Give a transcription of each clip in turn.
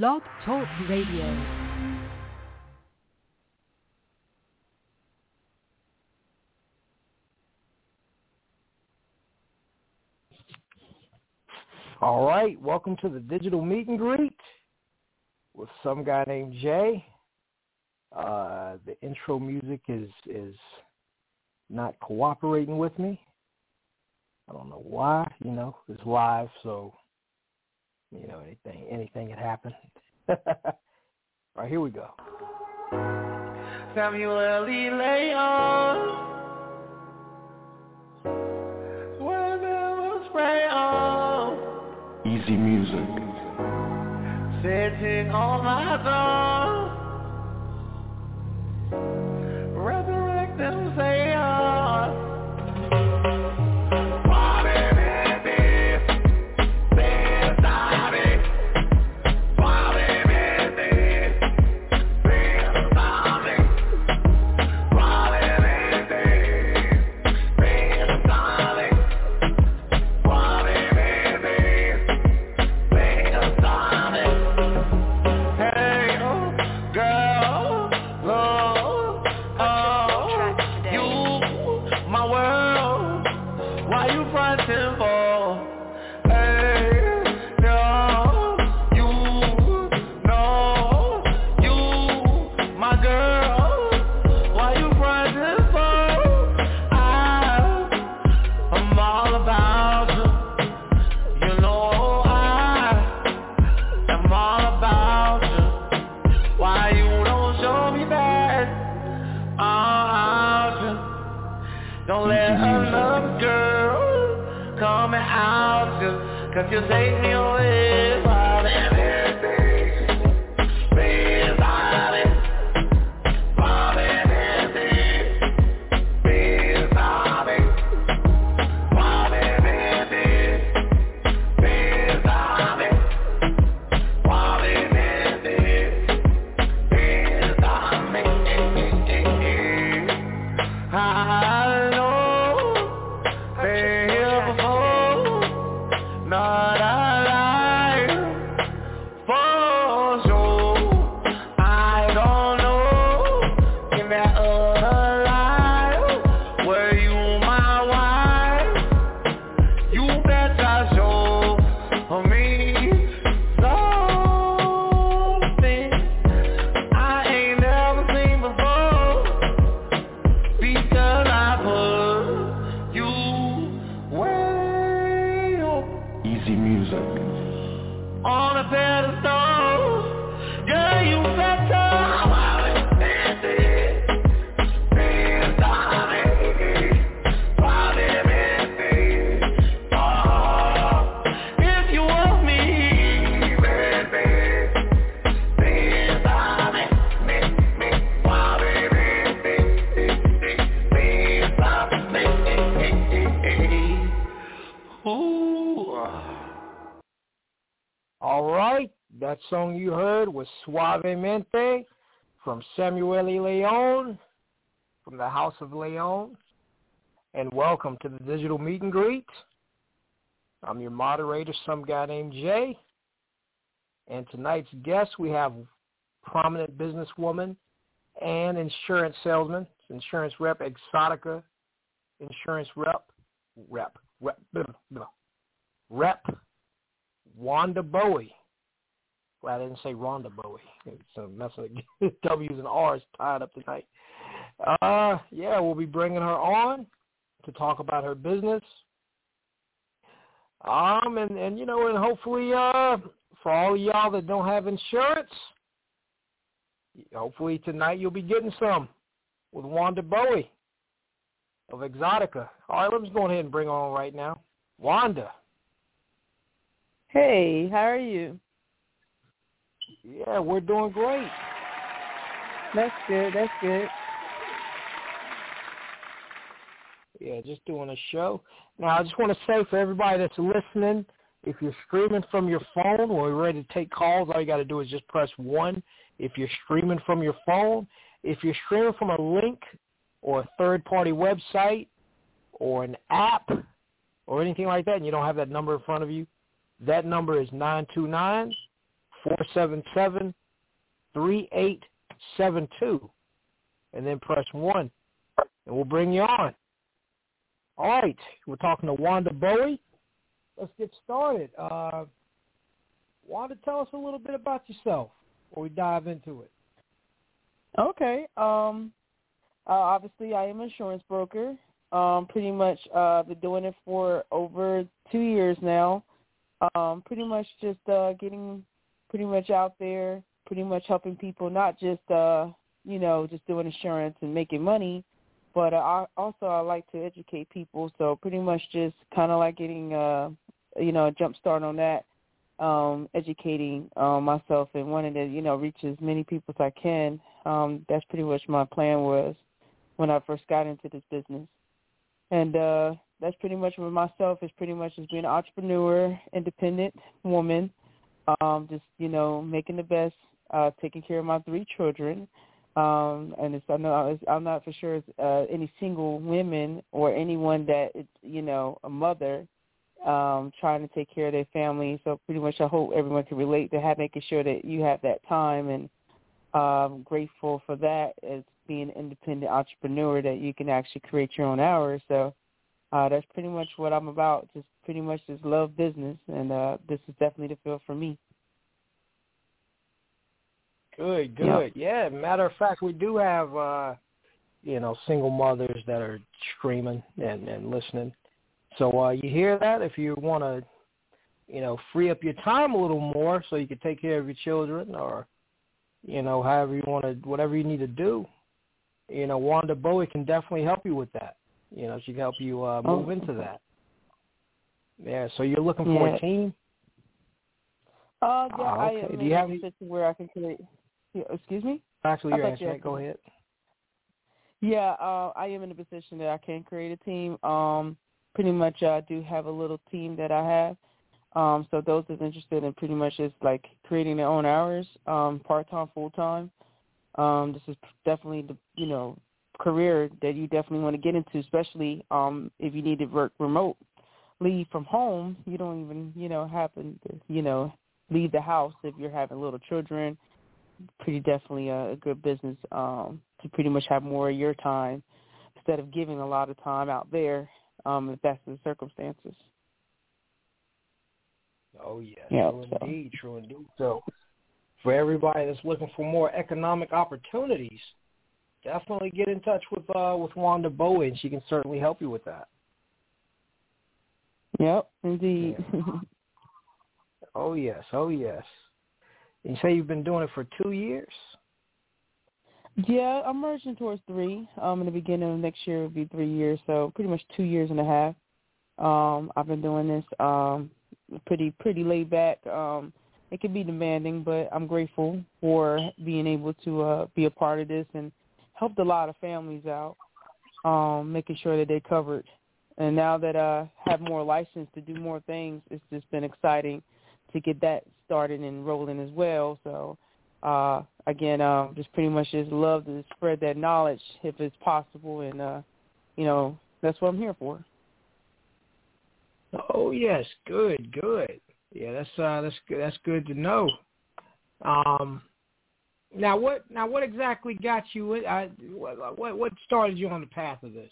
Blog Talk Radio. All right, welcome to the digital meet and greet with some guy named Jay. Uh, the intro music is is not cooperating with me. I don't know why. You know, it's live, so you know anything anything can happen. All right, here we go. Samuel L. E. Leon. on. Easy music. Sitting on my throne. Resurrect them, say, Cause you take me away House of Leon. And welcome to the digital meet and greet. I'm your moderator, some guy named Jay. And tonight's guest, we have prominent businesswoman and insurance salesman, insurance rep, Exzotiqa insurance rep, rep, rep, rep, Wanda Bowie. Well, I didn't say Rhonda Bowie. It's a mess of W's and R's tied up tonight. Uh, yeah, we'll be bringing her on to talk about her business. Um, and, and you know, and hopefully, uh, for all of y'all that don't have insurance, hopefully tonight you'll be getting some with Wanda Bowie of Exzotiqa. All right, let's go ahead and bring her on right now. Wanda. Hey, how are you? Yeah, we're doing great. That's good. That's good. Yeah, just doing a show. Now, I just want to say for everybody that's listening, if you're streaming from your phone you're ready to take calls, all you got to do is just press 1 if you're streaming from your phone. If you're streaming from a link or a third-party website or an app or anything like that and you don't have that number in front of you, that number is 929 four seven seven three eight seven two, and then press one, and we'll bring you on. All right, we're talking to Wanda Bowie. Let's get started. Uh, Wanda, tell us a little bit about yourself before we dive into it. Okay. Um, uh, obviously, I am an insurance broker. Um, pretty much uh, been doing it for over two years now. Um, pretty much just uh, getting pretty much out there, pretty much helping people, not just uh, you know just doing insurance and making money, but uh, I, also I like to educate people. So pretty much just kind of like getting uh, you know a jump start on that, um, educating uh, myself and wanting to you know reach as many people as I can. Um, that's pretty much my plan was when I first got into this business. And uh that's pretty much with myself is pretty much just being an entrepreneur, independent woman, um, just, you know, making the best, uh, taking care of my three children. Um, and it's, I know I'm not for sure it's, uh, any single women or anyone that it's, you know, a mother um, trying to take care of their family. So pretty much I hope everyone can relate to have making sure that you have that time and um, grateful for that as being an independent entrepreneur that you can actually create your own hours. So uh, that's pretty much what I'm about. Just pretty much just love business, and uh, this is definitely the field for me. Good, good. Yeah. yeah. Matter of fact, we do have uh, you know single mothers that are screaming and and listening. So uh, you hear that? If you want to, you know, free up your time a little more so you can take care of your children or you know, however you want to, whatever you need to do, you know, Wanda Bowie can definitely help you with that. You know, she can help you uh, move oh. into that. Yeah. So you're looking for yeah. a team. Uh, yeah, ah, okay. I am Do you have a position where I can create. Yeah, excuse me. Actually, you're answering. You Go ahead. Yeah, uh, I am in a position that I can create a team. Um, pretty much, I do have a little team that I have. Um, so those that's interested in pretty much just like creating their own hours, um, part time, full time. Um, this is definitely the you know career that you definitely want to get into, especially um, if you need to work remote. Leave from home, you don't even you know happen to you know leave the house if you're having little children. Pretty definitely a, a good business um, to pretty much have more of your time instead of giving a lot of time out there um, if that's the circumstances. Oh yes, yeah, true so. indeed, true indeed. So for everybody that's looking for more economic opportunities, definitely get in touch with uh, with Wanda Bowie, and she can certainly help you with that. Yep, indeed. Yeah. oh yes, oh yes. You say you've been doing it for two years. Yeah, I'm merging towards three. Um, in the beginning of next year, it'll be three years, so pretty much two years and a half. Um, I've been doing this. Um, pretty pretty laid back. Um, it can be demanding, but I'm grateful for being able to uh, be a part of this and helped a lot of families out, um, making sure that they're covered. And now that I have more license to do more things, it's just been exciting to get that started and rolling as well. So uh, again, um, just pretty much just love to spread that knowledge if it's possible, and uh, you know that's what I'm here for. Oh yes, good, good. Yeah, that's uh, that's good. That's good to know. Um, now what? Now what exactly got you? I, what, what what started you on the path of this?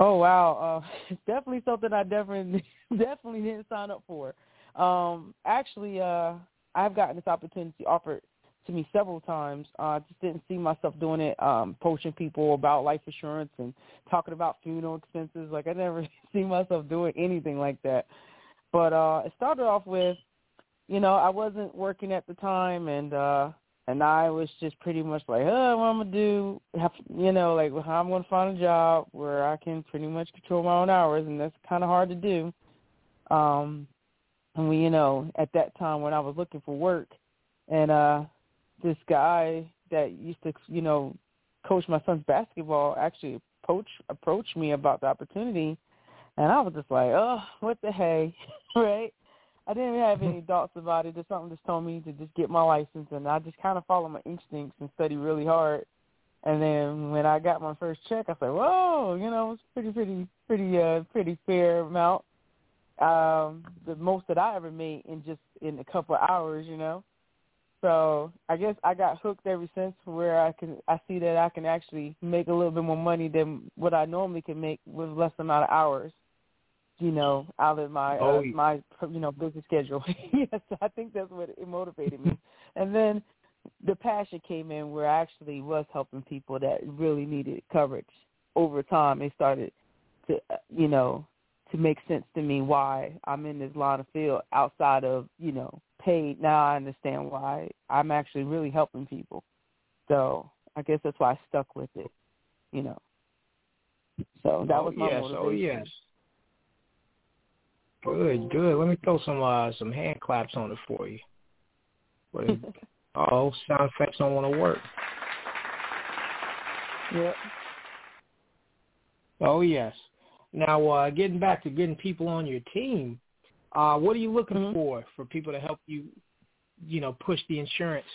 Oh wow, uh, definitely something I definitely definitely didn't sign up for. Um, actually, uh, I've gotten this opportunity offered to me several times. Uh, I just didn't see myself doing it, um, poaching people about life insurance and talking about funeral expenses. Like I never see myself doing anything like that. But uh it started off with, you know, I wasn't working at the time and uh and I was just pretty much like, oh, what I'm gonna do, have, you know, like how I'm gonna find a job where I can pretty much control my own hours, and that's kind of hard to do. Um, and we, you know, at that time when I was looking for work, and uh this guy that used to, you know, coach my son's basketball actually approach approached me about the opportunity, and I was just like, oh, what the hey, right? I didn't have any thoughts about it. Just something just told me to just get my license, and I just kind of follow my instincts and study really hard. And then when I got my first check, I said, "Whoa, you know, it's pretty, pretty, pretty, uh, pretty fair amount." Um, the most that I ever made in just in a couple of hours, you know. So I guess I got hooked ever since where I can I see that I can actually make a little bit more money than what I normally can make with less amount of hours, you know, out of my Oh, uh, yeah. my you know business schedule. yes, I think that's what it motivated me. and then the passion came in where I actually was helping people that really needed coverage. Over time, it started to uh, you know to make sense to me why I'm in this line of field outside of you know paid. Now I understand why I'm actually really helping people. So I guess that's why I stuck with it. You know. So that oh, was my yes, motivation. oh yes. Good, good. Let me throw some uh some hand claps on it for you. Oh, sound effects don't want to work. Yep. Oh yes. Now, uh, getting back to getting people on your team, uh, what are you looking Mhm. for for people to help you, you know, push the insurance?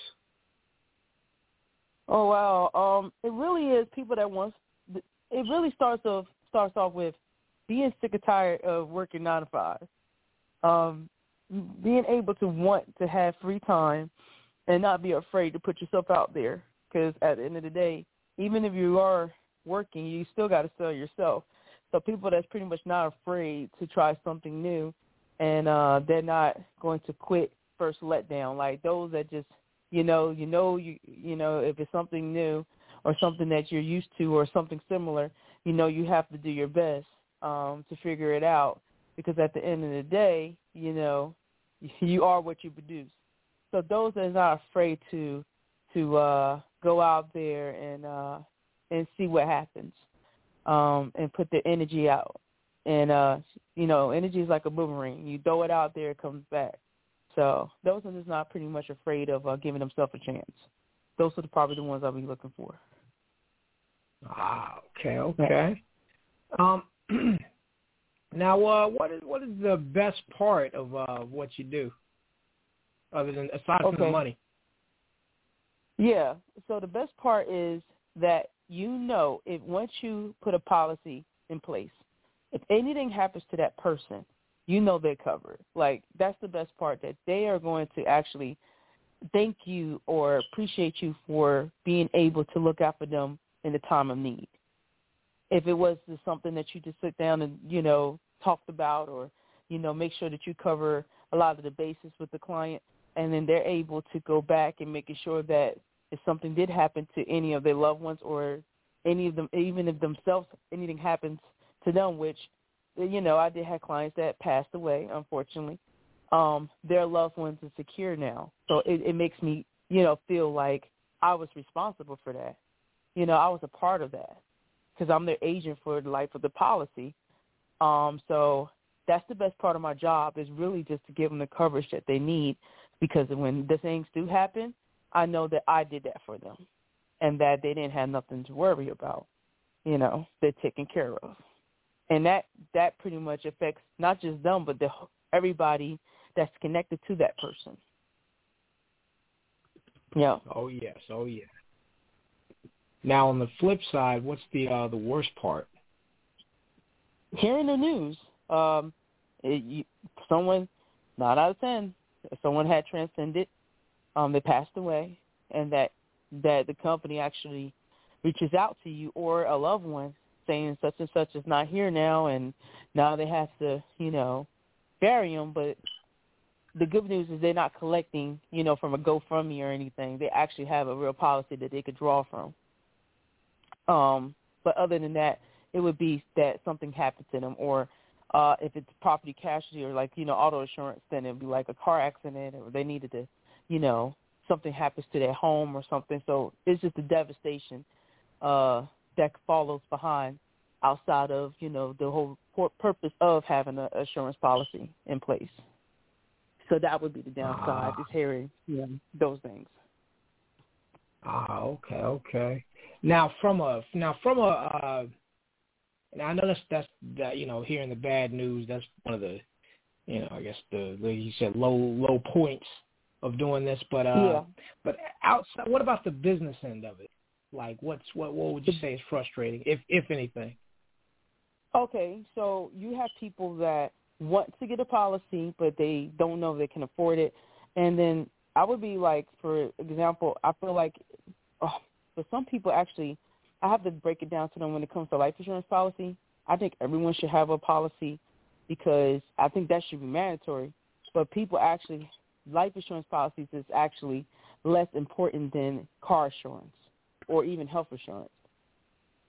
Oh wow. Um, it really is people that wants. It really starts off starts off with being sick and tired of working nine to five. Um, being able to want to have free time and not be afraid to put yourself out there. Because at the end of the day, even if you are working, you still got to sell yourself. So people that's pretty much not afraid to try something new, and uh, they're not going to quit first letdown. Like those that just you know, you know, you you know, if it's something new or something that you're used to or something similar, you know, you have to do your best um, to figure it out because at the end of the day, you know, you are what you produce. So those that are not afraid to to uh, go out there and uh, and see what happens um, and put their energy out. And uh, you know, energy is like a boomerang. You throw it out there, it comes back. So those are just not pretty much afraid of uh, giving themselves a chance. Those are the, probably the ones I'll be looking for. Ah, okay, okay. Um, now, uh, what is what is the best part of uh, what you do, other than aside from the money? Yeah. So the best part is that you know if once you put a policy in place, if anything happens to that person, you know they're covered. Like that's the best part that they are going to actually thank you or appreciate you for being able to look out for them in the time of need. If it was just something that you just sit down and, you know, talked about or, you know, make sure that you cover a lot of the bases with the client and then they're able to go back and making sure that if something did happen to any of their loved ones or any of them, even if themselves anything happens to them, which you know I did have clients that passed away, unfortunately. Um, their loved ones are secure now, so it, it makes me you know feel like I was responsible for that. You know, I was a part of that because I'm their agent for the life of the policy. Um, so that's the best part of my job is really just to give them the coverage that they need because when the things do happen, I know that I did that for them and that they didn't have nothing to worry about. You know, they're taken care of. And that that pretty much affects not just them but the everybody that's connected to that person. Yeah. Oh yes, oh yeah. Now on the flip side, what's the uh, the worst part? Hearing the news, um, it, you, someone, nine out of ten, someone had transcended, um, they passed away, and that that the company actually reaches out to you or a loved one saying such and such is not here now, and now they have to, you know, bury them. But the good news is they're not collecting, you know, from a GoFundMe or anything. They actually have a real policy that they could draw from. Um, but other than that, it would be that something happened to them, or uh, if it's property casualty or like you know auto insurance, then it'd be like a car accident, or they needed to, you know, something happens to their home or something. So it's just the devastation uh, that follows behind outside of you know the whole purpose of having an assurance policy in place. So that would be the downside Ah. is hearing you know, those things. Ah, okay, okay. Now from a now from a uh, now I know that's that's that you know hearing the bad news that's one of the you know I guess the like you said low low points of doing this, but uh, Yeah. but outside, what about the business end of it? Like what's what what would you say is frustrating, if if anything? Okay, so you have people that want to get a policy, but they don't know they can afford it. And then I would be like, for example, I feel like oh, for some people actually, I have to break it down to them when it comes to life insurance policy. I think everyone should have a policy because I think that should be mandatory. But people actually, life insurance policies is actually less important than car insurance or even health insurance.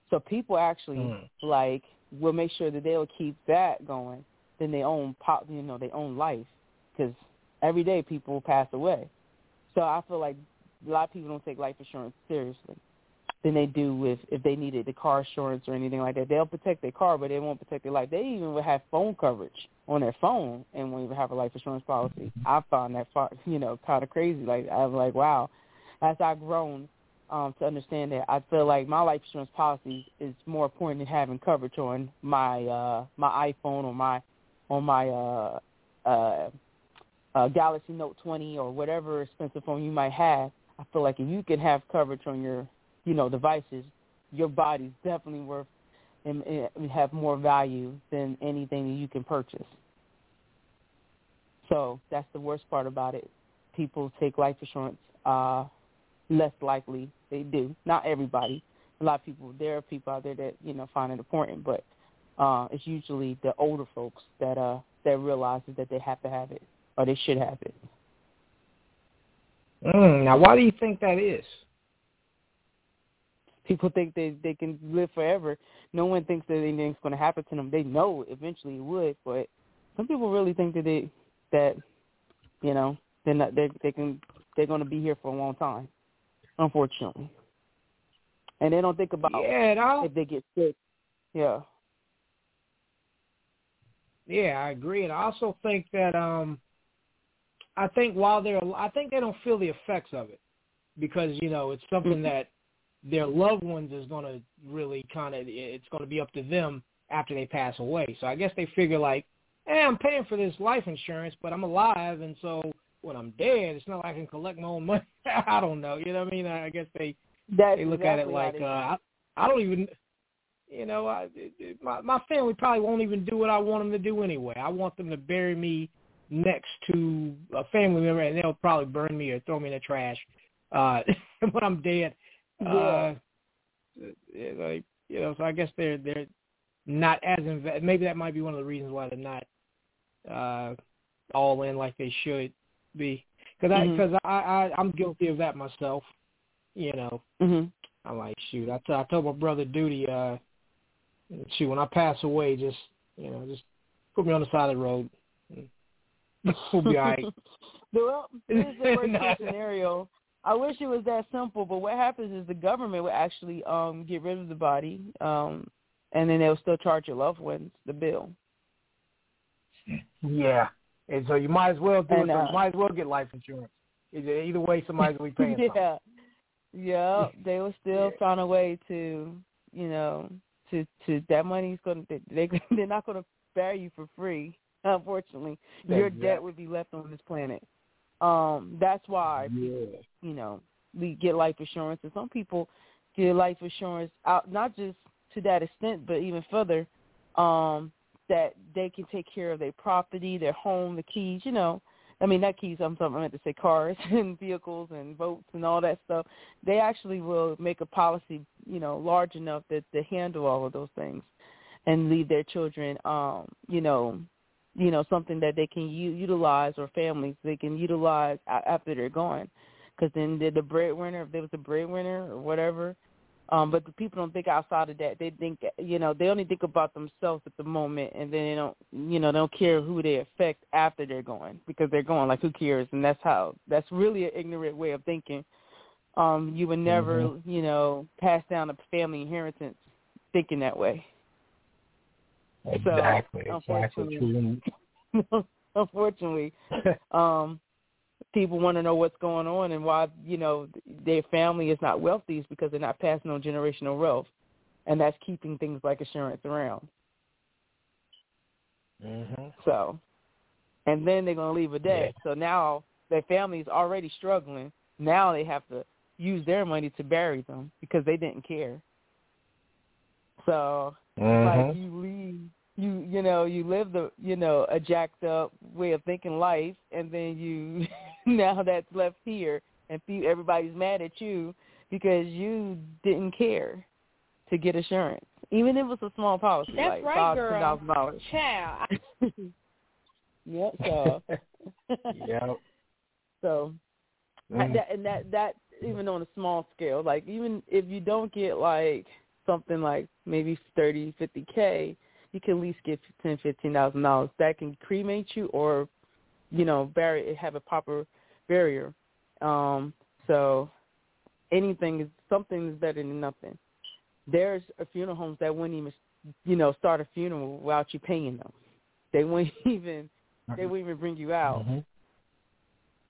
So people actually Mm. like will make sure that they'll keep that going than their own pop, you know, their own life because every day people pass away. So I feel like a lot of people don't take life insurance seriously than they do with if they needed the car insurance or anything like that. They'll protect their car, but they won't protect their life. They even will have phone coverage on their phone and won't even have a life insurance policy. I found that, far, you know, kind of crazy. Like I was like, wow. As I've grown um, to understand that, I feel like my life insurance policy is more important than having coverage on my uh, my iPhone or my on my uh, uh, uh, Galaxy Note 20 or whatever expensive phone you might have. I feel like if you can have coverage on your, you know, devices, your body's definitely worth and, and have more value than anything that you can purchase. So that's the worst part about it. People take life insurance uh, less likely. They do. Not everybody. A lot of people. There are people out there that you know find it important, but uh, it's usually the older folks that uh that realizes that they have to have it or they should have it. Mm, now, why do you think that is? People think they they can live forever. No one thinks that anything's going to happen to them. They know eventually it would, but some people really think that they that you know they're not they they can they're going to be here for a long time. Unfortunately, and they don't think about Yeah, if they get sick. Yeah. yeah, I agree, and I also think that um, I think while they're, I think they don't feel the effects of it because you know it's something Mhm. that their loved ones is going to really kind of, it's going to be up to them after they pass away. So I guess they figure like, hey, I'm paying for this life insurance, but I'm alive, and so when I'm dead, it's not like I can collect my own money. I don't know, you know what I mean? I guess they That's they look exactly at it like uh, I, I don't even you know I, it, my my family probably won't even do what I want them to do anyway. I want them to bury me next to a family member, and they'll probably burn me or throw me in the trash uh, when I'm dead. Uh, like you know, so I guess they're they're not as inve- maybe that might be one of the reasons why they're not uh, all in like they should be. Because I because I, I I'm guilty of that myself. You know, Mhm. I'm like, shoot, I, t- I told my brother Duty, uh, shoot, when I pass away, just, you know, just put me on the side of the road. we'll be all right. well, here's the worst case scenario. I wish it was that simple, but what happens is the government will actually um get rid of the body, um, and then they'll still charge your loved ones the bill. Yeah. And so you might as well do And, it. Uh, you might as well get life insurance. Either, way, somebody's going to be paying something. yeah, yeah. They will still Yeah. find a way to, you know, to to that money's going to they they're not going to bury you for free. Unfortunately, your debt would be left on this planet. Um, that's why Yeah. you know, we get life insurance, and some people get life insurance out not just to that extent, but even further, um, that they can take care of their property, their home, the keys. You know, I mean not keys. I'm talking. I meant to say cars and vehicles and boats and all that stuff. They actually will make a policy, you know, large enough that to handle all of those things, and leave their children, um, you know, you know, something that they can u- utilize or families they can utilize a- after they're gone because then they're the breadwinner, if there was a breadwinner or whatever. Um, but the people don't think outside of that. They think, you know, they only think about themselves at the moment, and then they don't, you know, they don't care who they affect after they're gone because they're gone. Like, who cares? And that's how. That's really an ignorant way of thinking. Um, you would never, you know, pass down a family inheritance thinking that way. Exactly. So, exactly. unfortunately-. Unfortunately, um people want to know what's going on and why you know their family is not wealthy is because they're not passing on generational wealth. And that's keeping things like insurance around. Hmm so and then they're going to leave a debt. So now their family is already struggling. Now they have to use their money to bury them because they didn't care. So hmm like you leave you you know you live the you know a jacked up way of thinking life, and then you now that's left here, and everybody's mad at you because you didn't care to get assurance, even if it was a small policy, That's like right, five girl. ten thousand dollars. Child. Yep. So. Yep. So Mm. that, and that that even on a small scale, like even if you don't get like something like maybe thirty, fifty k, you can at least get ten, fifteen thousand dollars that can cremate you or, you know, bury have a proper barrier. Um, so anything is something is better than nothing. There's a funeral homes that wouldn't even, you know, start a funeral without you paying them. They wouldn't even they wouldn't even bring you out. Mhm.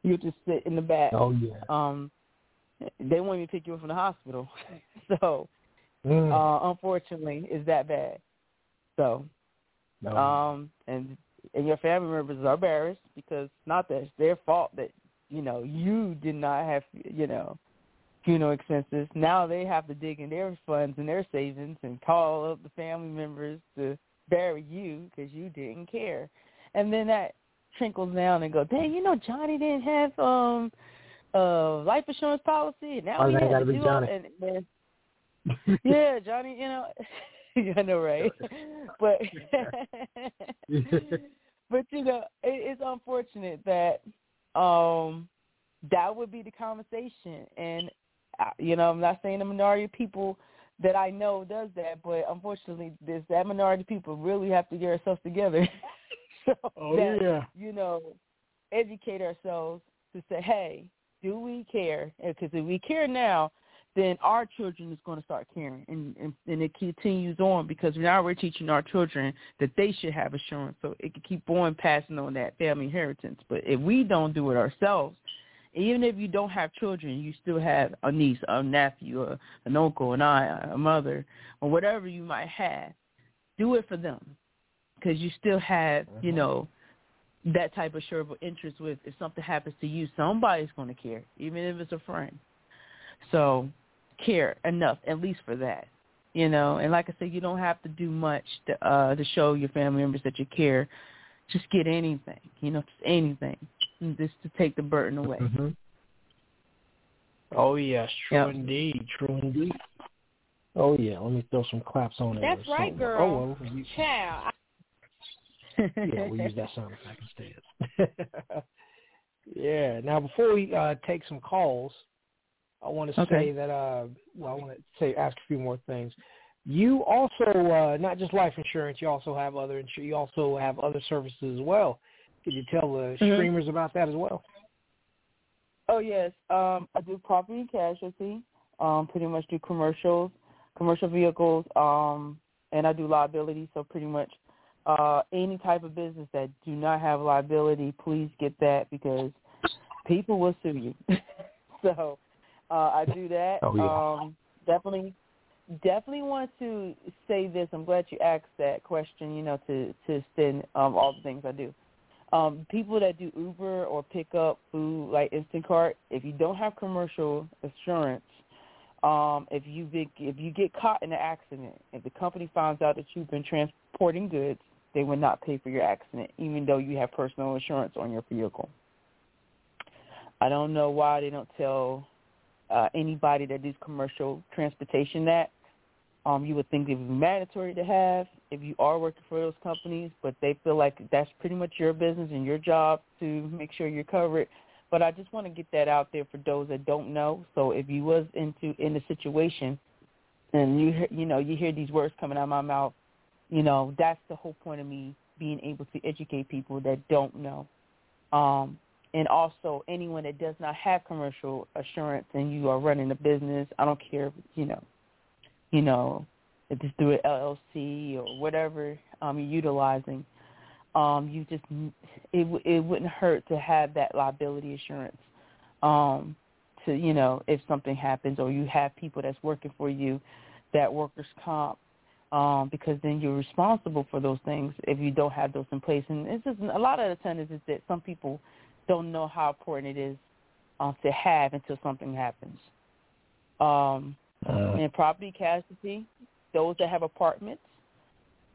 You just sit in the back. Oh yeah. Um, they won't even pick you up from the hospital. so, Mm. uh, unfortunately, it's that bad. So, no. um, and and your family members are embarrassed because not that it's their fault that you know you did not have you know funeral expenses. Now they have to dig in their funds and their savings and call up the family members to bury you because you didn't care. And then that trickles down and go, dang, you know Johnny didn't have um uh life insurance policy and now Oh, has gotta do Johnny. it. And yeah, Johnny, you know, I know, right? but but you know, it, it's unfortunate that um that would be the conversation, and uh, you know, I'm not saying the minority of people that I know does that, but unfortunately, this that minority of people really have to get ourselves together. so Oh, that, yeah. you know, educate ourselves to say, hey, do we care? Because if we care now, then our children is going to start caring, and, and and it continues on because now we're teaching our children that they should have assurance, so it can keep on passing on that family inheritance. But if we don't do it ourselves, even if you don't have children, you still have a niece, a nephew, a, an uncle, an aunt, a mother, or whatever you might have. Do it for them because you still have, you mm-hmm. know, that type of shareable interest with if something happens to you, somebody's going to care, even if it's a friend. So care enough, at least for that, you know. And like I said, you don't have to do much to uh, to show your family members that you care. Just get anything, you know, just anything, just to take the burden away. hmm Oh yes, true Yep. indeed, true indeed. Oh yeah, let me throw some claps on there. That's or right, something. girl. Oh well, we, Child. yeah, we'll use that sound effect instead. yeah. Now before we uh, take some calls, I want to Okay. say that uh, well, I want to say ask a few more things. You also uh, not just life insurance. You also have other insur- You also have other services as well. Could you tell the Mhm. streamers about that as well? Oh yes, um, I do property and casualty. Um, pretty much do commercials, commercial vehicles, um, and I do liability. So pretty much uh, any type of business that do not have liability, please get that because people will sue you. so uh, I do that. Oh, yeah. Um, definitely, definitely want to say this. I'm glad you asked that question. You know, to to extend um, all the things I do um, people that do Uber or pick up food like Instacart, if you don't have commercial assurance, um, if you if you get caught in an accident, if the company finds out that you've been transporting goods, they will not pay for your accident, even though you have personal insurance on your vehicle. I don't know why they don't tell uh, anybody that does commercial transportation that. Um, you would think it would be mandatory to have if you are working for those companies, but they feel like that's pretty much your business and your job to make sure you're covered. But I just want to get that out there for those that don't know. So if you was into in a situation and you you know you hear these words coming out of my mouth, you know that's the whole point of me being able to educate people that don't know. Um, and also anyone that does not have commercial assurance and you are running a business, I don't care, you know, you know, if it's through an LLC or whatever um, you're utilizing, um, you just it it wouldn't hurt to have that liability insurance. Um, to you know, if something happens or you have people that's working for you, that workers comp, um, because then you're responsible for those things if you don't have those in place. And it's just a lot of the time is that some people don't know how important it is um, to have until something happens. Um, Uh, and property casualty, those that have apartments,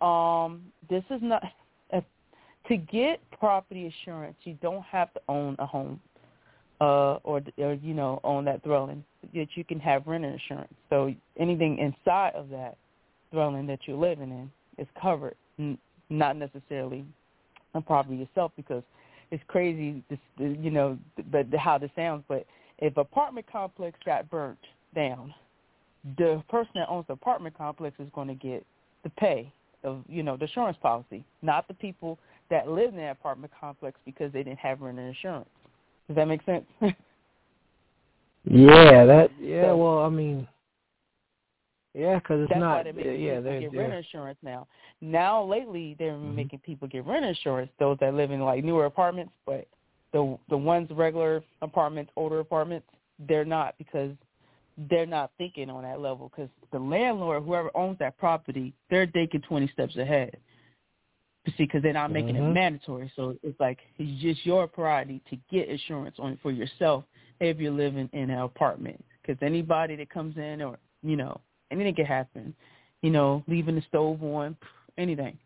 Um, this is not uh, to get property insurance. You don't have to own a home, uh, or or you know own that dwelling. That you can have renter insurance. So anything inside of that dwelling that you're living in is covered, n- not necessarily a property itself because it's crazy, this, you know, but how this sounds. But if apartment complex got burnt down, the person that owns the apartment complex is going to get the pay of, you know, the insurance policy, not the people that live in that apartment complex because they didn't have renter insurance. Does that make sense? Yeah, that. Yeah, well, I mean, yeah, because it's That's not. why they're making yeah, people get yeah. renter insurance now. Now lately they're Mhm. making people get renter insurance. Those that live in like newer apartments, but the the ones regular apartments, older apartments, they're not because they're not thinking on that level. Because the landlord, whoever owns that property, they're thinking twenty steps ahead. You see, because they're not making it Mhm. mandatory. So it's like it's just your priority to get insurance on for yourself if you're living in an apartment. Because anybody that comes in, or you know, anything can happen. You know, leaving the stove on, anything.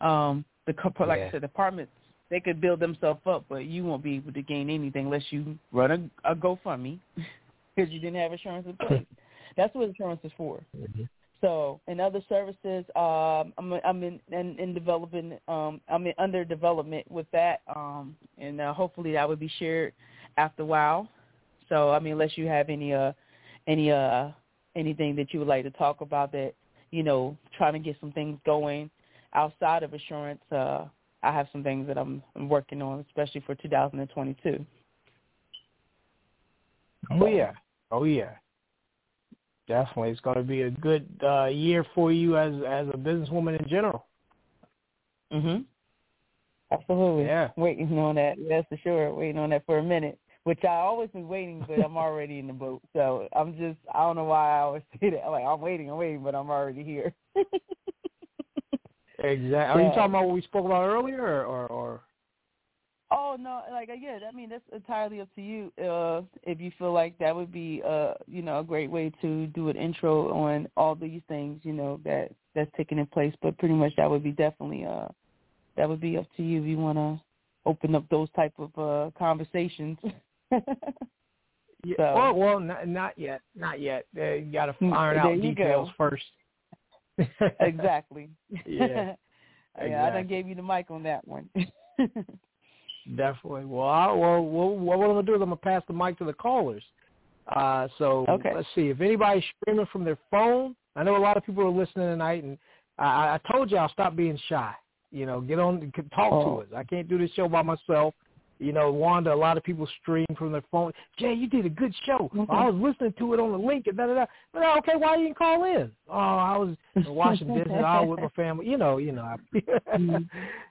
Um, the like Yeah. I said, apartments they could build themselves up, but you won't be able to gain anything unless you run a, a GoFundMe because you didn't have insurance in place. That's what insurance is for. Mhm. So, in other services, um, I'm I'm in in, in developing. Um, I'm in, under development with that, um, and uh, hopefully that would be shared after a while. So, I mean, unless you have any uh any uh anything that you would like to talk about that you know trying to get some things going outside of insurance, uh, I have some things that I'm, I'm working on, especially for 2022. Oh yeah. Oh yeah. Definitely, it's going to be a good uh, year for you as as a businesswoman in general. Mhm. Absolutely. Yeah. Waiting on that. That's for sure. Waiting on that for a minute. Which I always been waiting, but I'm already in the boat. So I'm just I don't know why I always say that. Like I'm waiting, I'm waiting, but I'm already here. Exactly. Are you talking about what we spoke about earlier, or or, or Oh no, like yeah, I mean that's entirely up to you. Uh if you feel like that would be uh, you know, a great way to do an intro on all these things, you know, that that's taking in place. But pretty much that would be definitely uh that would be up to you if you wanna open up those type of uh conversations. Yeah, So- well, well, not, not yet, not yet. Uh, you got to Mm, iron out details go. first. exactly. Yeah, yeah, I exactly. done gave you the mic on that one. Definitely. Well, I, well, well, what I'm gonna do is I'm gonna pass the mic to the callers. Uh, so Okay. let's see if anybody's streaming from their phone. I know a lot of people are listening tonight, and I, I told y'all stop being shy. You know, get on, and talk Oh. to us. I can't do this show by myself. You know, Wanda, a lot of people stream from their phone. Jay, you did a good show. Mhm. I was listening to it on the link and da da da. But okay, why you didn't call in? Oh, I was washing dishes. I was with my family. You know, you know. I, Mhm.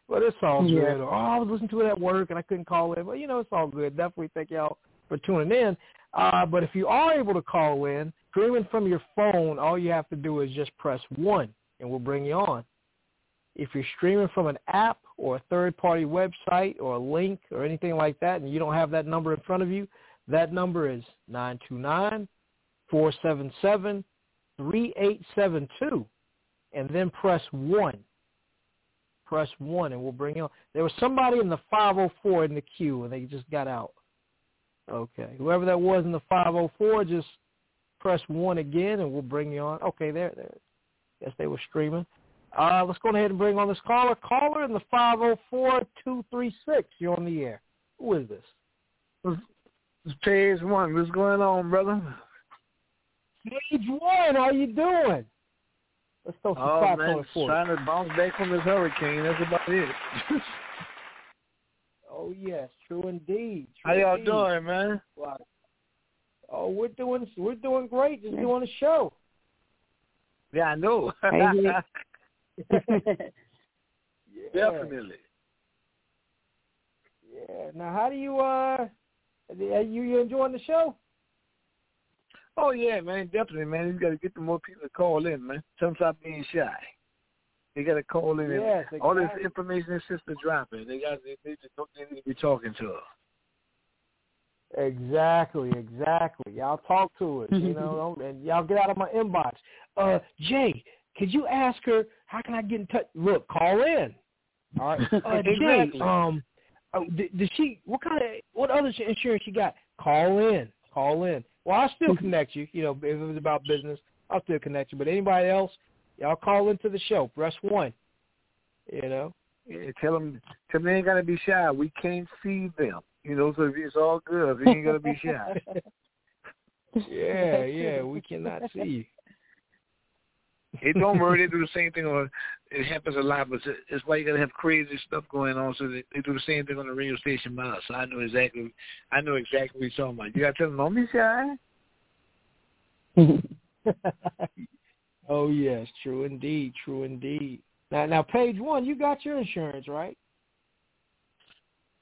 but it's all Yeah. good. Or, oh, I was listening to it at work and I couldn't call in. But you know, it's all good. Definitely thank y'all for tuning in. Uh, but if you are able to call in, streaming from your phone, all you have to do is just press one, and we'll bring you on. If you're streaming from an app or a third-party website or a link or anything like that, and you don't have that number in front of you, that number is nine two nine four seven seven three eight seven two, and then press one. Press one, and we'll bring you on. There was somebody in the 504 in the queue, and they just got out. Okay, whoever that was in the 504, just press one again, and we'll bring you on. Okay, there, there. Guess they were streaming. Uh, let's go ahead and bring on this caller. Caller in the 504-236. You're on the air. Who is this? It's Page One. What's going on, brother? Stage one. How you doing? Let's throw some Oh claps man, on it for you. trying to bounce back from this hurricane. That's about it. Oh yes, true indeed. True How y'all indeed. doing, man? Wow. Oh, we're doing we're doing great. Just doing a show. Yeah, I know. Definitely. Yeah. Now, how do you uh, are you you enjoying the show? Oh yeah, man, definitely, man. You got to get the more people to call in, man. Some stop being shy. They got to call in. and Yes, All this information is just dropping. They got they need to they need to be talking to us. Exactly, exactly. Y'all talk to us, you know, and y'all get out of my inbox. Uh, Jay, could you ask her how can I get in touch? Look, call in. All right. Uh, Jay, Exactly. um, oh, did, did she? What kind of what other insurance you got? Call in. Call in. Well, I'll still connect you. You know, if it was about business, I'll still connect you. But anybody else, y'all call into the show. Press one. You know. Yeah, tell them, tell them they ain't gotta be shy. We can't see them. You know, so it's all good. They ain't gotta be shy. Yeah, yeah. We cannot see you. It don't worry. They do the same thing on. It happens a lot, but it's- it's why you gotta have crazy stuff going on. So they, they do the same thing on the radio station by us. Uh, so I know exactly. I know exactly what you're talking about. You gotta tell them, don't be shy. oh yes, true indeed, true indeed. Now, now, page one, you got your insurance, right?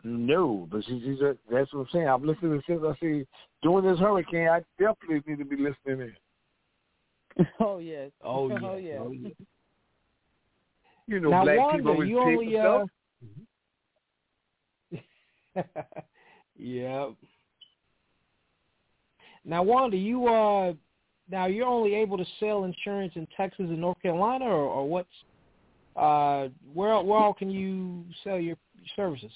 No, but she, she's a, that's what I'm saying. I'm listening to since I see during this hurricane. I definitely need to be listening in. oh yes. Oh yeah. Oh yeah. Oh, yeah. You know, now, black Wanda, people with you tape only and uh. stuff. yeah. Now, Wanda, you uh, now you're only able to sell insurance in Texas and North Carolina, or, or what's uh, where where all can you sell your services?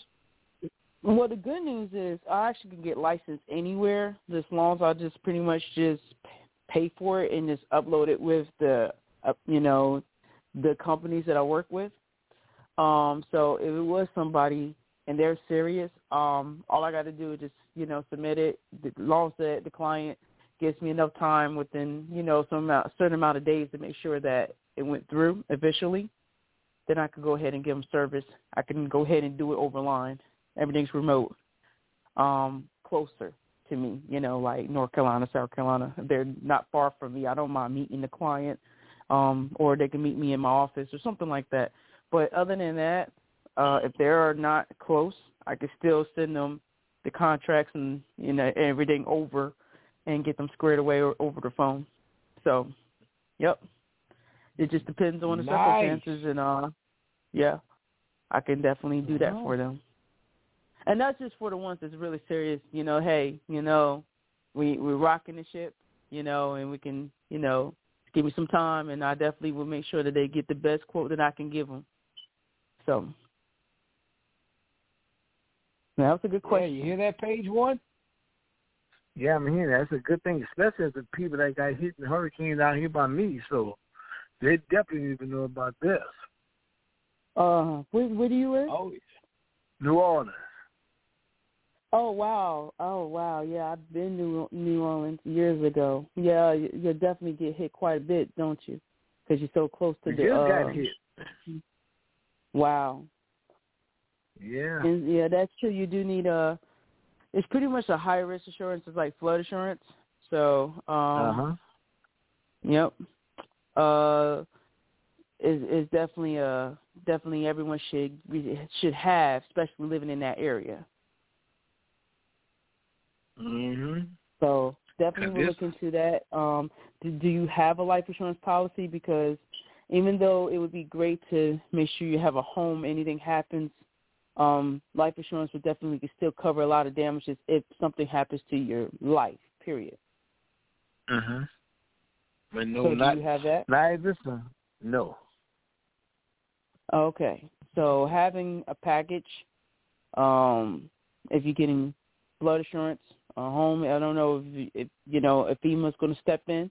Well, the good news is I actually can get licensed anywhere as long as I just pretty much just pay for it and just upload it with the, uh, you know, the companies that I work with. Um, so if it was somebody and they're serious, um, all I got to do is just, you know, submit it. As long as the, the client gives me enough time within, you know, some amount, certain amount of days to make sure that it went through officially, then I could go ahead and give them service. I can go ahead and do it over line everything's remote, um, closer to me, you know, like North Carolina, South Carolina. They're not far from me. I don't mind meeting the client, um, or they can meet me in my office or something like that. But other than that, uh, if they are not close, I can still send them the contracts and you know everything over and get them squared away or over the phone. So, yep. It just depends on the Nice. circumstances and uh yeah. I can definitely do that for them. And that's just for the ones that's really serious, you know, hey, you know, we we're rocking the ship, you know, and we can, you know, give me some time and I definitely will make sure that they get the best quote that I can give them. So that was a good Yeah, question. you hear that, page one? Yeah, I'm hearing that. That's a good thing, especially as the people that got hit in the hurricane down here by me. So they definitely need to know about this. Uh, where, where do you live? Oh, New Orleans. Oh wow! Oh wow! Yeah, I've been to New Orleans years ago. Yeah, you, you definitely get hit quite a bit, don't you? Because you're so close to the. just uh, got hit. Wow. Yeah. And, yeah, that's true. You do need a. It's pretty much a high risk insurance. It's like flood insurance. So. um Uh huh. Yep. Uh, is is definitely a definitely everyone should should have, especially living in that area. Mhm. So definitely we'll look into that. Um, do, do you have a life insurance policy? Because even though it would be great to make sure you have a home, anything happens, um, life insurance would definitely still cover a lot of damages if something happens to your life. Period. Huh. But no, so not do you have that? not one. No. Okay. So having a package, um, if you're getting flood insurance, a home, I don't know if, you- if you know if FEMA's going to step in.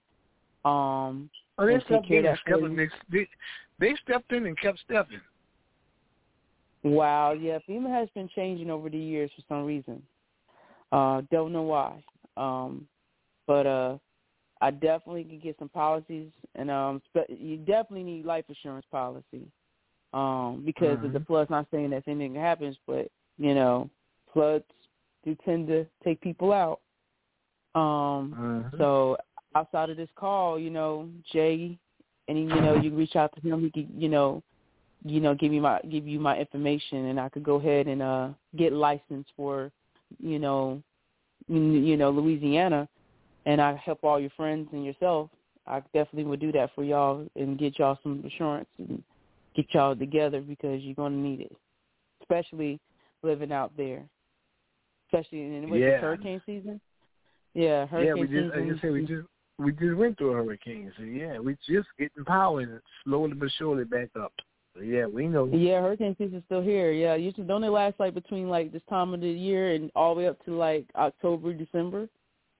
Um, Oh, they stepped in and that stepped for in. you. They, they, they stepped in and kept stepping. Wow, yeah, FEMA has been changing over the years for some reason. Uh, don't know why. Um, but uh, I definitely can get some policies, and um, you definitely need life insurance policy. Um, because of the Mhm. floods. Not saying that anything happens, but you know, floods do tend to take people out. Um, Mhm. so outside of this call, you know, Jay, and you know, you reach out to him. He could, you know, you know, give me my give you my information, and I could go ahead and uh get licensed for, you know, you you know Louisiana, and I help all your friends and yourself. I definitely would do that for y'all and get y'all some insurance and get y'all together because you're gonna need it, especially living out there, especially in what's Yeah. hurricane season. Yeah, hurricane yeah, we just, season. I said, we just we just went through a hurricane, so yeah, we just getting power and slowly but surely back up. So yeah, we know. Yeah, hurricane season's still here. Yeah, usually don't they last like between like this time of the year and all the way up to like October, December?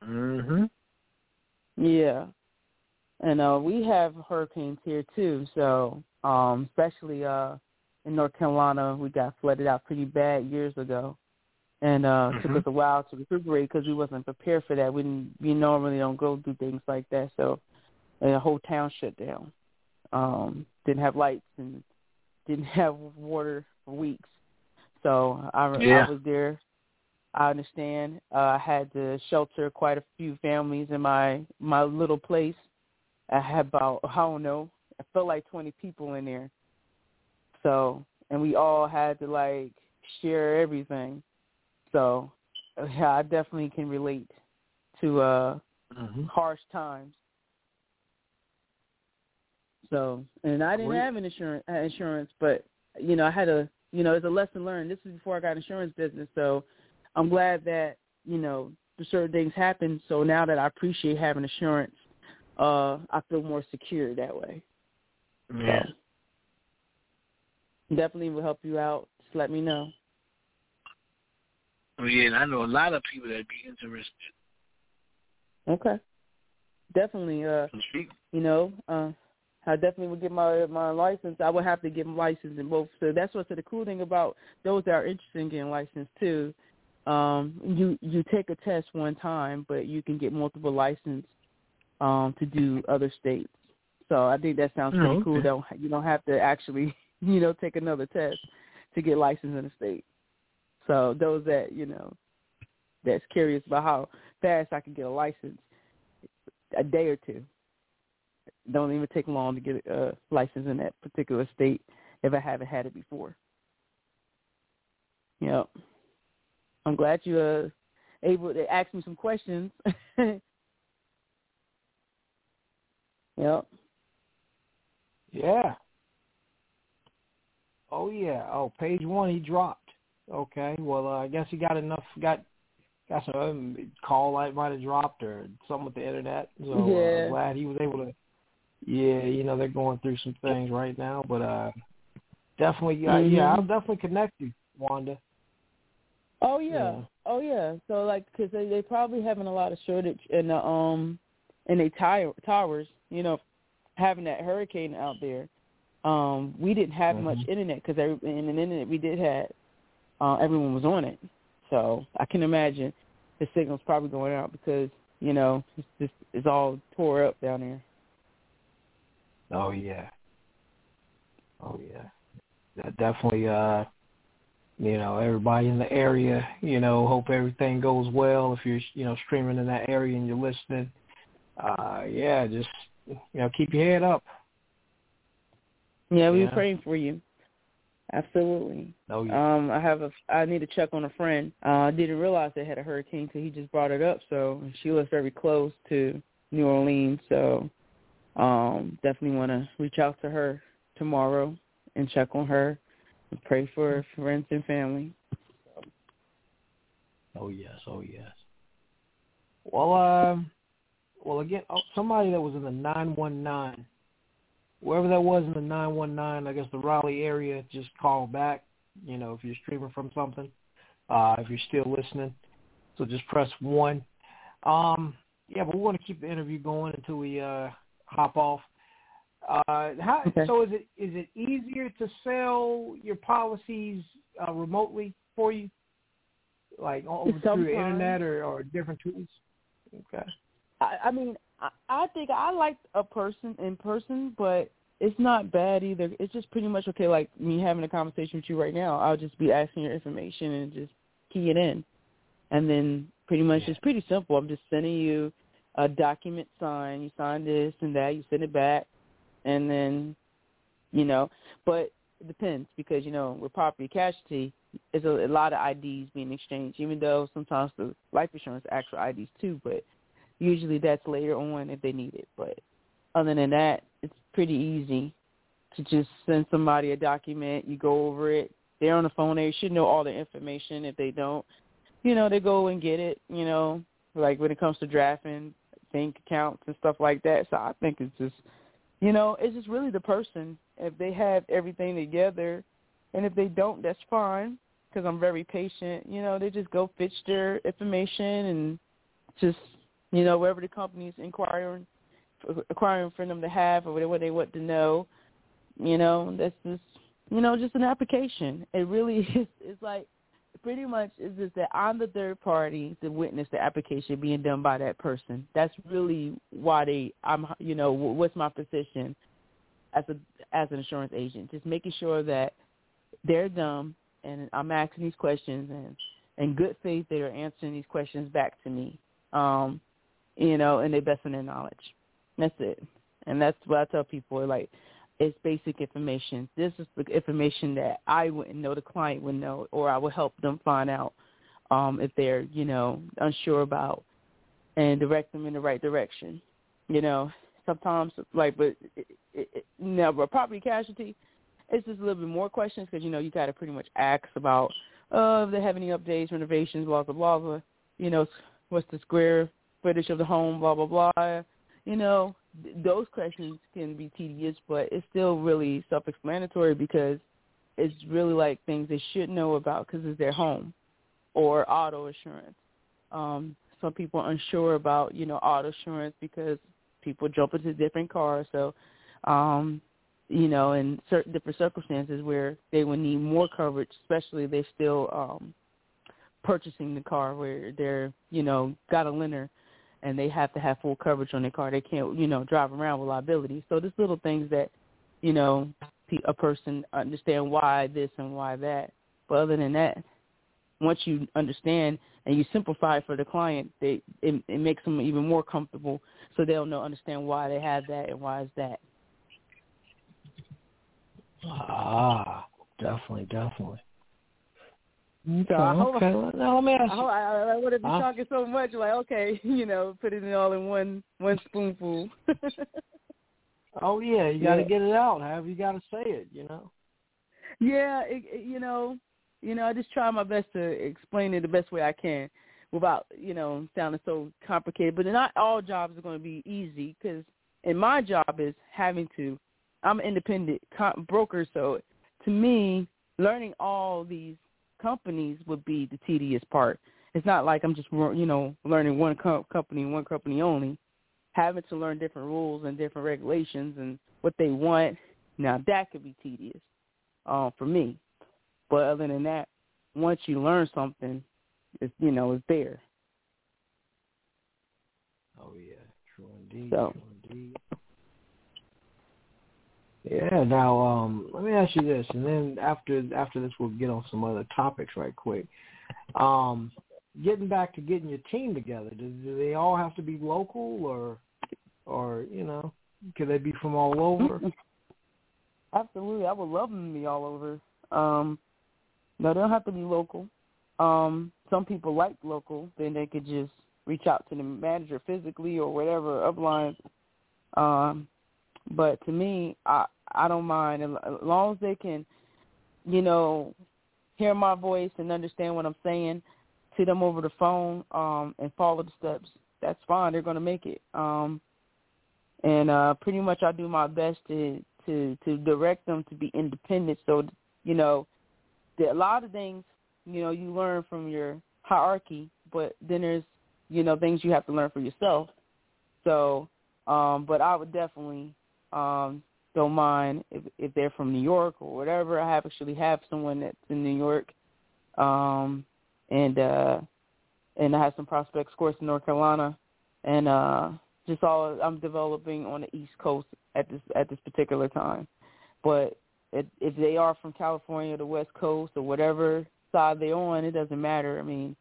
Mhm. Yeah. And uh we have hurricanes here too, so um especially uh in North Carolina, we got flooded out pretty bad years ago. And uh took Mhm. us a while to recuperate because we wasn't prepared for that. We didn't, we normally don't go do things like that, so and the whole town shut down. Um didn't have lights and didn't have water for weeks. So I, Yeah. I was there. I understand. Uh, I had to shelter quite a few families in my my little place. I had about I don't know. I felt like twenty people in there. So and we all had to like share everything. So yeah, I definitely can relate to uh Mhm. harsh times. So, and I didn't Great. have an insurance, uh, insurance, but you know, I had a, you know, it's a lesson learned. This is before I got insurance business, so I'm glad that you know certain things happen. So now that I appreciate having insurance, uh, I feel more secure that way. Yeah. So definitely will help you out. Just let me know. Oh, yeah, and I know a lot of people that would be interested. Okay. Definitely. Uh, you know, uh, I definitely would get my my license. I would have to get my license in both. So that's what's the cool thing about those that are interested in getting licensed too. Um, you you take a test one time, but you can get multiple license um, to do other states. So I think that sounds Oh, pretty cool. okay. Don't you don't have to actually you know take another test to get licensed in a state. So those that you know that's curious about how fast I can get a license, a day or two don't even take long to get a license in that particular state if I haven't had it before. Yep. I'm glad you uh able to ask me some questions. yep. Yeah. Oh yeah. Oh, page one he dropped. Okay. Well, uh, I guess he got enough. Got got some call light might have dropped or something with the internet. So uh, Yeah. glad he was able to. Yeah, you know they're going through some things right now, but uh definitely, uh, yeah, Mhm. I'll definitely connect you, Wanda. Oh yeah. Yeah. Oh yeah. So like, because they they probably having a lot of shortage in the um in the tire towers. You know, having that hurricane out there. Um, we didn't have much Mhm. internet because in the internet we did have, uh, everyone was on it. So I can imagine the signal's probably going out because you know it's just it's all tore up down there. Oh yeah. Oh yeah. That definitely uh you know, everybody in the area, you know, hope everything goes well if you're you know, streaming in that area and you're listening. Uh yeah, just you know, keep your head up. Yeah, we Yeah. were praying for you. Absolutely. Oh yeah. Um, I have a. I need to check on a friend. Uh, I didn't realize they had a hurricane until he just brought it up. So she lives very close to New Orleans. So um, definitely want to reach out to her tomorrow and check on her and pray for her friends and family. Oh yes, oh yes. Well, um, well again, oh, somebody that was in the nine one nine, whoever that was in the nine one nine, I guess the Raleigh area, just call back. You know, if you're streaming from something, uh, if you're still listening, so just press one. Um, yeah, but we want to keep the interview going until we uh hop off. Uh, how, Okay. So is it is it easier to sell your policies uh, remotely for you, like over through the internet or, or different tools? Okay. I, I mean, I, I think I like a person in person, but it's not bad either. It's just pretty much okay. Like me having a conversation with you right now, I'll just be asking your information and just key it in, and then pretty much Yeah. it's pretty simple. I'm just sending you a document signed. You sign this and that. You send it back, and then, you know, but it depends because you know with property casualty, there's a, a lot of IDs being exchanged. Even though sometimes the life insurance actual IDs too, but usually that's later on if they need it. But other than that, it's pretty easy to just send somebody a document. You go over it. They're on the phone. They should know all the information. If they don't, you know, they go and get it. You know, like when it comes to drafting, bank accounts and stuff like that. So I think it's just, you know, it's just really the person. If they have everything together, and if they don't, that's fine because I'm very patient. You know, they just go fetch their information and just, you know, wherever the company's inquiring, acquiring for them to have or whatever they want to know. You know, that's just, you know, just an application. It really is. It's like pretty much is just that I'm the third party to witness the application being done by that person. That's really why they. I'm. You know, what's my position as a as an insurance agent? Just making sure that they're dumb, and I'm asking these questions, and in good faith they are answering these questions back to me. Um, you know, and they best in their knowledge. That's it, and that's what I tell people. Like it's basic information. This is the information that I wouldn't know, the client would know, or I would help them find out um, if they're, you know, unsure about, and direct them in the right direction. You know, sometimes like, but it, it, it, now, property casualty, it's just a little bit more questions because you know you got to pretty much ask about uh, if they have any updates, renovations, blah blah. blah. You know, what's the square footage of the home, blah blah blah. You know, those questions can be tedious, but it's still really self-explanatory because it's really like things they should know about because it's their home or auto insurance. Um, some people are unsure about, you know, auto insurance because people jump into different cars. So, um, you know, in certain different circumstances where they would need more coverage, especially they're still um, purchasing the car where they're, you know, got a lender and they have to have full coverage on their car. They can't, you know, drive around with liability. So there's little things that, you know, a person understand why this and why that. But other than that, once you understand and you simplify for the client, they it, it makes them even more comfortable, so they'll know understand why they have that and why is that. Ah, definitely, definitely. So I hope, okay. Now let me ask I, you. I, I wouldn't be Huh? talking so much. Like, okay, you know, put it in all in one one spoonful. Oh yeah, you got to Yeah. get it out. However, you got to say it. You know. yeah, it, it, you know, you know, I just try my best to explain it the best way I can, without you know sounding so complicated. But not all jobs are going to be easy because, and my job is having to. I'm an independent broker, so to me, learning all these companies would be the tedious part. It's not like I'm just you know learning one co- company and one company only. Having to learn different rules and different regulations and what they want. Now that could be tedious uh, for me. But other than that, once you learn something, it's you know it's there. Oh yeah, true indeed. So- True indeed. Yeah. Now, um, let me ask you this, and then after after this, we'll get on some other topics right quick. Um, getting back to getting your team together, do, do they all have to be local, or or you know, could they be from all over? Absolutely, I would love them to be all over. Um, no, they don't have to be local. Um, some people like local, then they could just reach out to the manager physically or whatever upline. Um, but to me, I I don't mind as long as they can, you know, hear my voice and understand what I'm saying to them over the phone um, and follow the steps. That's fine. They're going to make it. Um, and uh, pretty much I do my best to to to direct them to be independent. So you know, there, a lot of things you know you learn from your hierarchy, but then there's you know things you have to learn for yourself. So, um, but I would definitely um, don't mind if if they're from New York or whatever. I have actually have someone that's in New York, um, and uh, and I have some prospects, of course, in North Carolina, and uh, just all I'm developing on the East Coast at this at this particular time. But if, if they are from California, the West Coast, or whatever side they're on, it doesn't matter. I mean,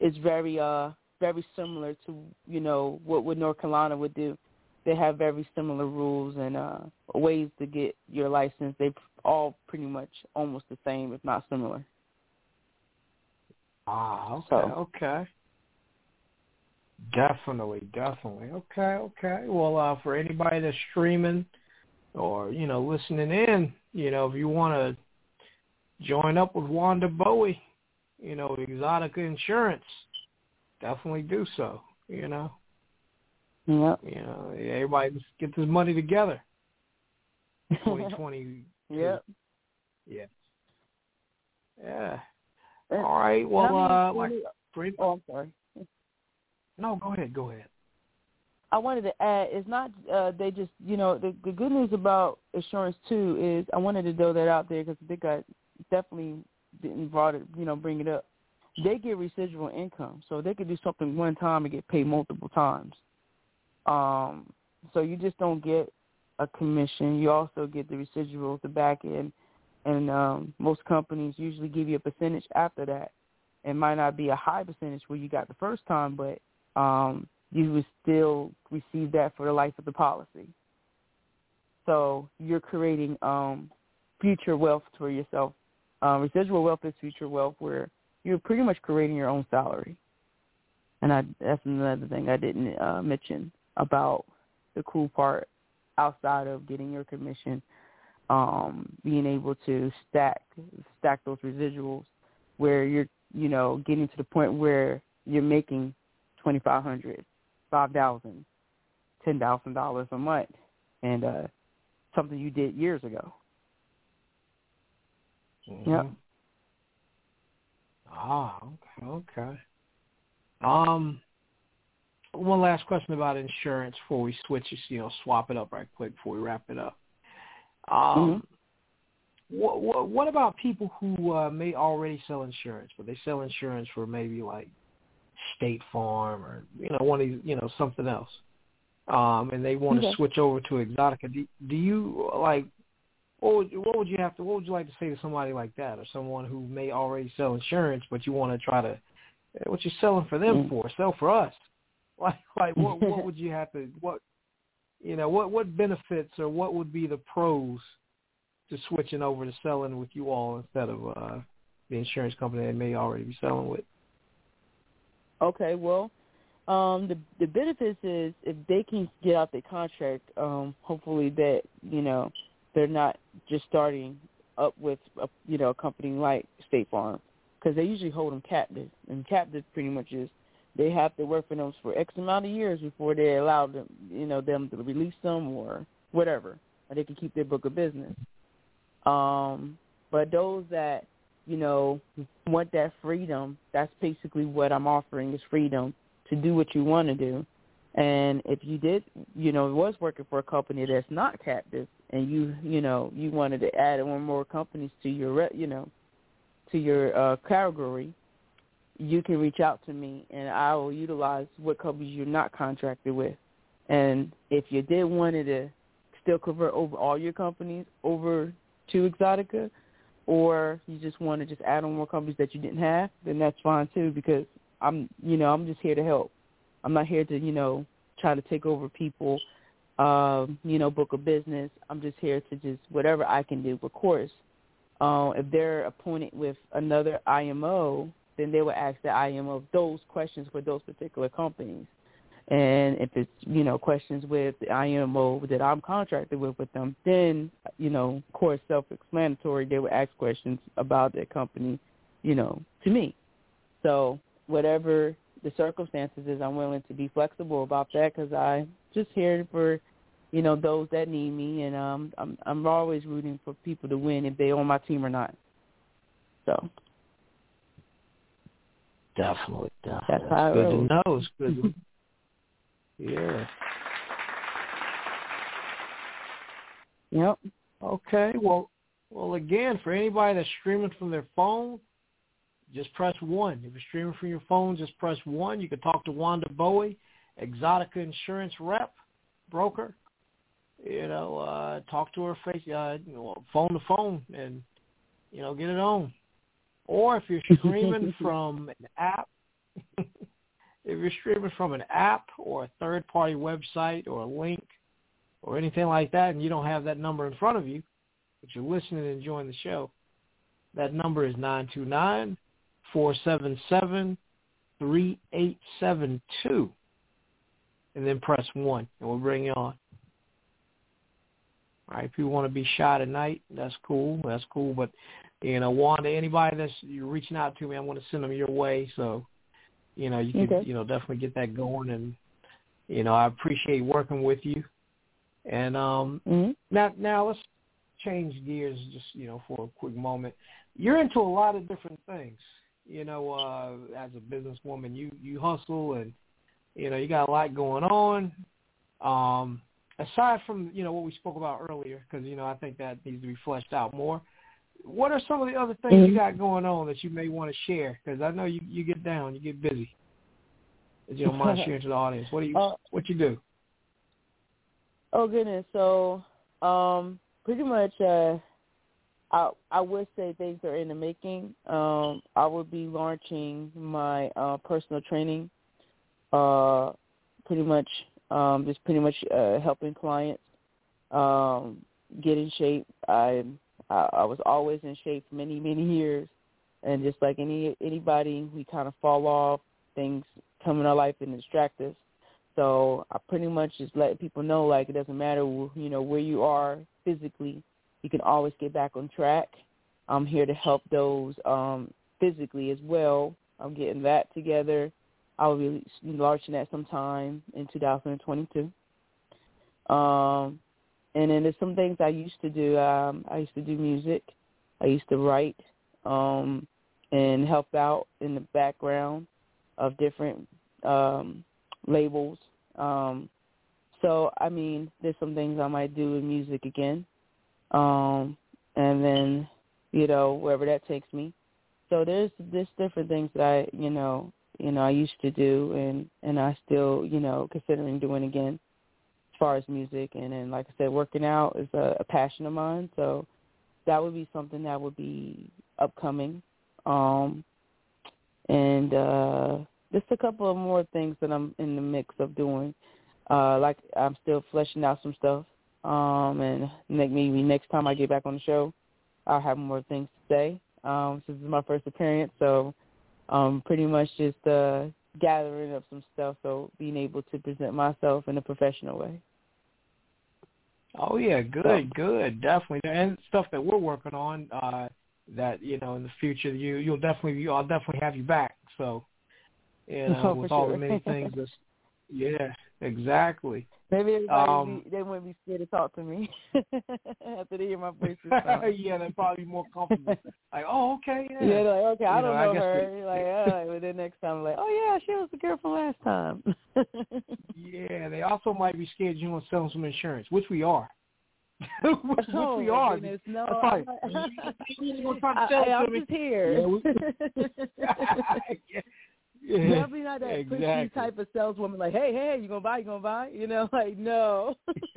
it's very uh very similar to you know what what North Carolina would do. They have very similar rules and uh ways to get your license. They all pretty much almost the same, if not similar. Ah, okay, So- okay. Definitely, definitely. Okay, okay. Well, uh, for anybody that's streaming or you know listening in, you know, if you want to join up with Wanda Bowie, you know, Exzotiqa Insurance, definitely do so. You know, Yep. You know, everybody just get this money together. 2020. yep. Yeah. Yeah. All right. Well, uh, oh, I'm sorry. no, go ahead. Go ahead. I wanted to add, it's not uh, they just, you know, the, the good news about insurance too is I wanted to throw that out there because I think I definitely didn't brought it, you know, bring it up. They get residual income, so they could do something one time and get paid multiple times. Um, so you just don't get a commission. You also get the residuals, the back end, and um, most companies usually give you a percentage after that. It might not be a high percentage where you got the first time, but um, you would still receive that for the life of the policy. So you're creating um, future wealth for yourself. Um, residual wealth is future wealth where you're pretty much creating your own salary. And I, that's another thing I didn't uh, mention about the cool part outside of getting your commission, um, being able to stack stack those residuals where you're, you know, getting to the point where you're making twenty five hundred, five thousand, ten thousand dollars a month, and uh, something you did years ago. Yep. Mhm. Ah, okay, okay. Um, one last question about insurance before we switch, you know, swap it up right quick before we wrap it up. Um, what, what what about people who uh, may already sell insurance, but they sell insurance for maybe like State Farm or you know one of these, you know something else, um, and they want to Okay. switch over to Exzotiqa. Do, do you like what would what would you have to what would you like to say to somebody like that or someone who may already sell insurance but you want to try to what you selling for them Mm. for sell for us like like what what would you have to what you know what what benefits or what would be the pros to switching over to selling with you all instead of uh the insurance company they may already be selling with? Okay, well, um, the the benefits is if they can get out their contract, um, hopefully that you know they're not just starting up with a, you know a company like State Farm because they usually hold them captive, and captive pretty much is they have to work for them for X amount of years before they allow them you know them to release them or whatever, or they can keep their book of business. Um, but those that you know, want that freedom, that's basically what I'm offering is freedom to do what you want to do. And if you did, you know, was working for a company that's not captive and you, you know, you wanted to add one more companies to your, you know, to your uh, category, you can reach out to me and I will utilize what companies you're not contracted with. And if you did wanted to still convert over all your companies over to Exzotiqa, or you just want to just add on more companies that you didn't have, then that's fine too because I'm, you know, I'm just here to help. I'm not here to, you know, try to take over people, um, you know, book a business. I'm just here to just whatever I can do. Of course, uh, if they're appointed with another IMO, then they will ask the IMO those questions for those particular companies. And if it's, you know, questions with the IMO that I'm contracted with with them, then, you know, of course, self-explanatory, they would ask questions about their company, you know, to me. So whatever the circumstances is, I'm willing to be flexible about that because I'm just here for, you know, those that need me. And um, I'm, I'm always rooting for people to win if they're on my team or not. So definitely definitely That's how I good to know it's good to, yeah Yep. Okay. Well, well, again, for anybody that's streaming from their phone, just press one. If you're streaming from your phone, just press one. You can talk to Wanda Bowie, Exzotiqa Insurance Rep, broker. You know, uh, talk to her face, uh, you know, phone to phone, and you know, get it on. Or if you're streaming from an app, if you're streaming from an app or a third-party website or a link or anything like that, and you don't have that number in front of you, but you're listening and enjoying the show, that number is nine two nine four seven seven three eight seven two, and then press one, and we'll bring you on. All right, if you want to be shy tonight, that's cool. That's cool. But you know, Wanda, anybody that's you're reaching out to me, I want to send them your way. So, you know, you can Okay. you know definitely get that going and You know, I appreciate working with you. And um, hmm now, now let's change gears just you know for a quick moment. You're into a lot of different things. You know, uh, as a businesswoman, you you hustle and you know you got a lot going on. Um, aside from you know what we spoke about earlier, because you know I think that needs to be fleshed out more. What are some of the other things Mhm. you got going on that you may want to share? Because I know you you get down, you get busy. If you don't mind sharing to the audience, what do you Uh, what you do? Oh goodness. So, um, pretty much, uh, I I would say things are in the making. Um, I will be launching my uh, personal training. Uh, pretty much, um, just pretty much uh, helping clients um, get in shape. I, I I was always in shape for many many years, and just like any anybody, we kind of fall off. Things come in our life and distract us. So I pretty much just let people know, like it doesn't matter, you know, where you are physically, you can always get back on track. I'm here to help those um, physically as well. I'm getting that together. I will be launching that sometime in 2022. Um, and then there's some things I used to do. Um, I used to do music. I used to write um, and help out in the background of different um, labels. Um, so I mean, there's some things I might do in music again, um, and then you know wherever that takes me. So there's there's different things that I you know you know I used to do and and I still you know considering doing again far as music and then like I said working out is a, a passion of mine. So that would be something that would be upcoming. Um and uh just a couple of more things that I'm in the mix of doing. Uh like I'm still fleshing out some stuff um and maybe next time I get back on the show I'll have more things to say. Um this is my first appearance so um pretty much just uh gathering up some stuff so being able to present myself in a professional way Oh yeah, good, good, definitely, and stuff that we're working on. uh That you know, in the future, you you'll definitely, you, I'll definitely have you back. So, you know, Oh, with all sure. the many things, that's, yeah, exactly. Maybe everybody Um, be, they wouldn't be scared to talk to me after they hear my voice yeah, they're probably be more comfortable. Like, oh, okay, yeah. Yeah, they're like, okay, I don't know, know, guess her. we- like, right, but then next time, like, oh yeah, she was the girl from last time. Yeah, they also might be scared you want to sell them some insurance, which we are. which, which oh, we are. Goodness, no, I'm, You ain't gonna try to I, sell it I, to I'm just here. Yeah, we- yeah. yeah. Definitely not that exactly. type of saleswoman. Like, hey, hey, you gonna buy? You gonna buy? You know, like no.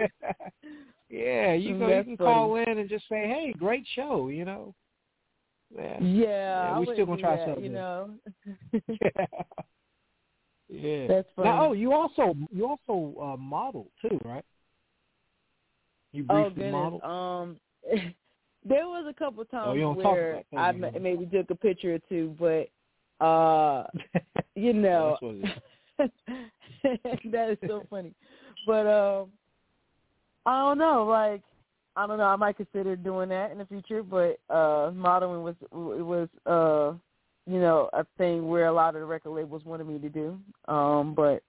yeah, you go. You can funny. call in and just say, "Hey, great show," you know. Yeah. Yeah, I we still gonna try that, something. You know. yeah. That's funny. Now, oh, you also you also uh, model too, right? You Oh briefly goodness. model. Um, there was a couple times Oh, don't talk where I maybe took a picture or two, but uh, you know, That's what it is. that is so funny. But um, I don't know. Like, I don't know. I might consider doing that in the future. But uh, modeling was it was uh, you know, a thing where a lot of the record labels wanted me to do. Um, but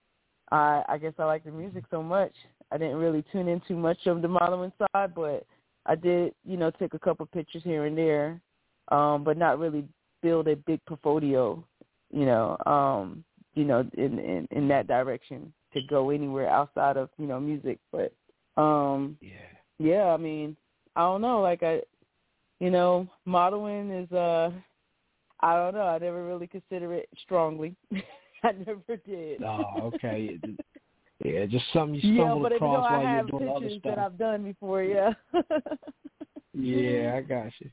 I I guess I like the music so much. I didn't really tune in too much of the modeling side, but I did, you know, take a couple pictures here and there, um, but not really build a big portfolio, you know, um, you know, in, in in that direction to go anywhere outside of you know music. But um, Yeah. yeah, I mean, I don't know, like I, you know, modeling is uh, I don't know, I never really consider it strongly. I never did. Oh, okay. yeah, just something you Yeah, stumbled but if you know, across while you're doing other stuff. that I've done before. Yeah. Yeah, I got you.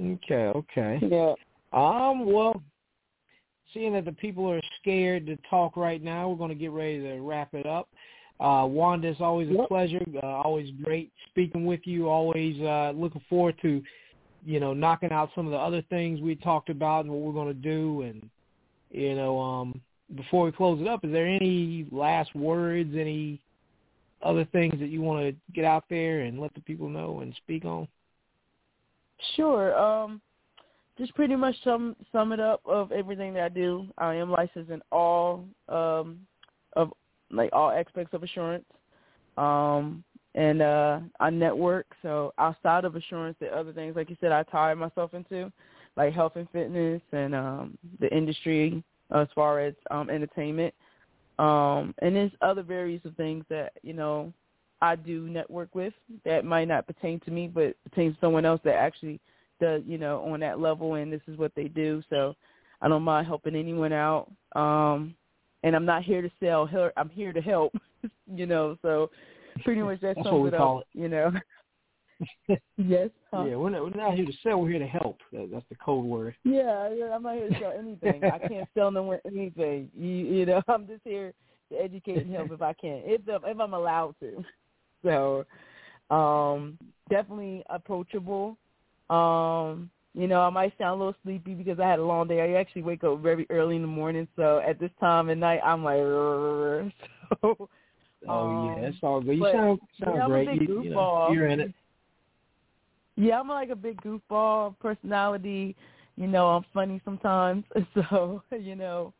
Okay, okay. Yeah. Um, well, seeing that the people are scared to talk right now, we're going to get ready to wrap it up. Uh, Wanda, it's always a Yep. pleasure. Uh, always great speaking with you. Always uh, looking forward to, you know, knocking out some of the other things we talked about and what we're going to do. And, you know, um, before we close it up, is there any last words, any other things that you want to get out there and let the people know and speak on? Sure. Um, just pretty much sum sum it up of everything that I do. I am licensed in all um of like all aspects of assurance. Um, and uh, I network. So outside of assurance, the other things, like you said, I tie myself into, like health and fitness and um, the industry as far as um, entertainment. Um, and there's other various of things that you know I do network with that might not pertain to me, but pertains to someone else that actually does, you know, on that level, and this is what they do. So I don't mind helping anyone out. Um, and I'm not here to sell. I'm here to help. you know, so pretty much that That's sums what we it call up. You know. yes. Huh? Yeah, we're not, we're not here to sell. We're here to help. That, that's the code word. Yeah, yeah, I'm not here to sell anything. I can't sell no one anything. You, you know, I'm just here to educate and help if I can, if if I'm allowed to. So, um, definitely approachable. Um, you know, I might sound a little sleepy because I had a long day. I actually wake up very early in the morning, so at this time at night, I'm like, so. Oh um, yeah, that's all good. You sound sound yeah, great. You, you know, you're in it. Yeah, I'm like a big goofball personality. You know, I'm funny sometimes. So, you know,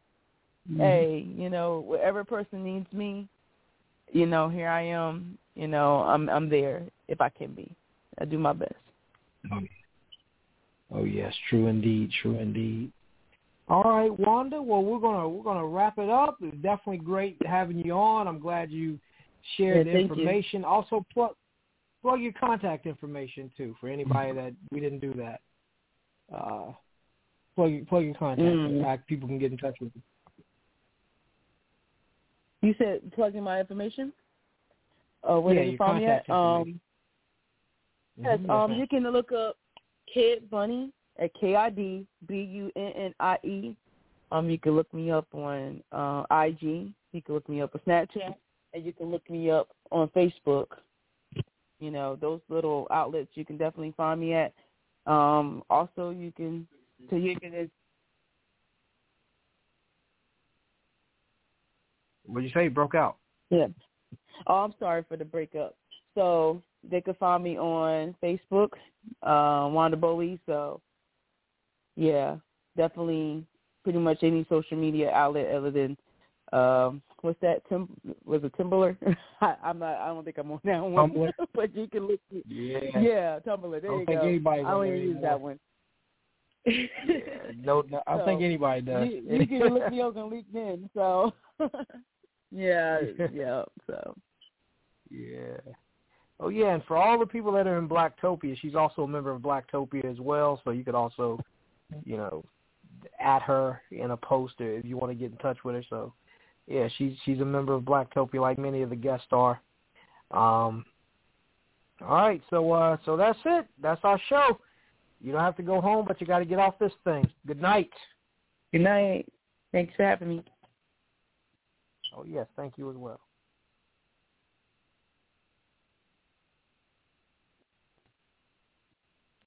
Mhm. hey, you know, whatever person needs me, you know, here I am. You know, I'm I'm there if I can be. I do my best. Oh, oh yes, true indeed, true indeed. All right, Wanda. Well, we're gonna we're gonna wrap it up. It's definitely great having you on. I'm glad you shared Yeah, the thank you. information. Also, plug plug your contact information too for anybody that we didn't do that. Uh, plug your plug your contact. Mm. How people can get in touch with you. You said plugging my information. Uh, where Yeah, can find me at? Um, information. yes, Mhm, um, you can look up Kid Bunnie at K I D B U N N I E. Um, you can look me up on uh, IG. You can look me up on Snapchat, and you can look me up on Facebook. You know, those little outlets you can definitely find me at. Um, also, you can so you can What'd you say? You broke out. Yeah. Oh, I'm sorry for the breakup. So they could find me on Facebook, uh, Wanda Bowie. So yeah, definitely pretty much any social media outlet other than um what's that? Tim was it Timbaler? I, I'm not. I don't think I'm on that one. Tumblr? but you can look. Yeah. Yeah, Tumblr. There you go. I don't even use that one. Yeah, no, no, I So, think anybody does. you, you can look me up on LinkedIn. So yeah, yeah. So Yeah. Oh yeah, and for all the people that are in Blacktopia, she's also a member of Blacktopia as well. So you could also, you know, at her in a poster if you want to get in touch with her. So yeah, she's she's a member of Blacktopia like many of the guests are. Um. All right, so uh, so that's it. That's our show. You don't have to go home, but you got to get off this thing. Good night. good night. Thanks for having me. Oh yes, thank you as well.